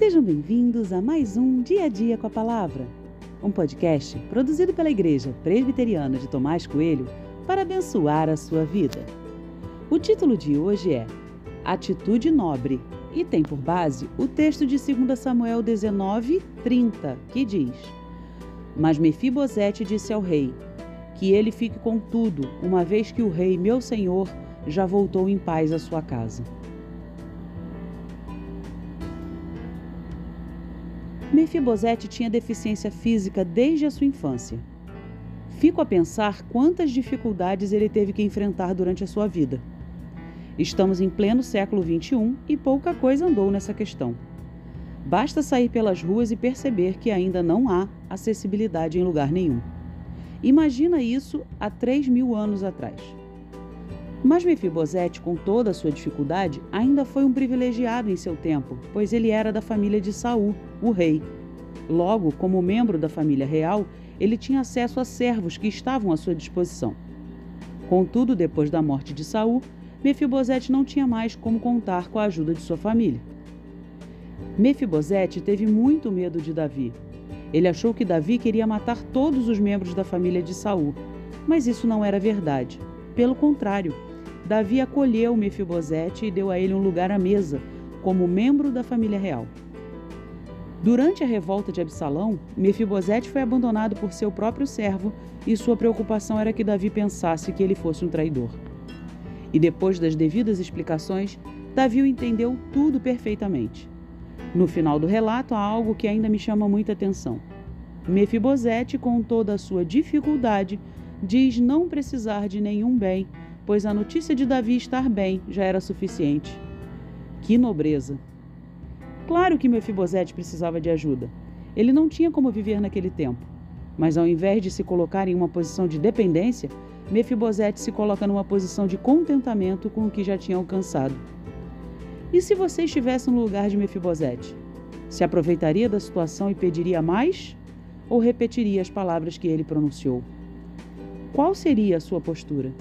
Sejam bem-vindos a mais um Dia a Dia com a Palavra, um podcast produzido pela Igreja Presbiteriana de Tomás Coelho para abençoar a sua vida. O título de hoje é Atitude Nobre e tem por base o texto de 2 Samuel 19, 30, que diz: Mas Mefibosete disse ao rei: Que ele fique com tudo, uma vez que o rei, meu senhor, já voltou em paz à sua casa. Mefibosete tinha deficiência física desde a sua infância. Fico a pensar quantas dificuldades ele teve que enfrentar durante a sua vida. Estamos em pleno século XXI e pouca coisa andou nessa questão. Basta sair pelas ruas e perceber que ainda não há acessibilidade em lugar nenhum. Imagina isso há 3 mil anos atrás. Mas Mefibosete, com toda a sua dificuldade, ainda foi um privilegiado em seu tempo, pois ele era da família de Saul, o rei. Logo, como membro da família real, ele tinha acesso a servos que estavam à sua disposição. Contudo, depois da morte de Saul, Mefibosete não tinha mais como contar com a ajuda de sua família. Mefibosete teve muito medo de Davi. Ele achou que Davi queria matar todos os membros da família de Saul, mas isso não era verdade. Pelo contrário, Davi acolheu Mefibosete e deu a ele um lugar à mesa, como membro da família real. Durante a revolta de Absalão, Mefibosete foi abandonado por seu próprio servo e sua preocupação era que Davi pensasse que ele fosse um traidor. E depois das devidas explicações, Davi entendeu tudo perfeitamente. No final do relato há algo que ainda me chama muita atenção. Mefibosete, com toda a sua dificuldade, diz não precisar de nenhum bem, pois a notícia de Davi estar bem já era suficiente. Que nobreza! Claro que Mefibosete precisava de ajuda. Ele não tinha como viver naquele tempo. Mas ao invés de se colocar em uma posição de dependência, Mefibosete se coloca numa posição de contentamento com o que já tinha alcançado. E se você estivesse no lugar de Mefibosete? Se aproveitaria da situação e pediria mais? Ou repetiria as palavras que ele pronunciou? Qual seria a sua postura?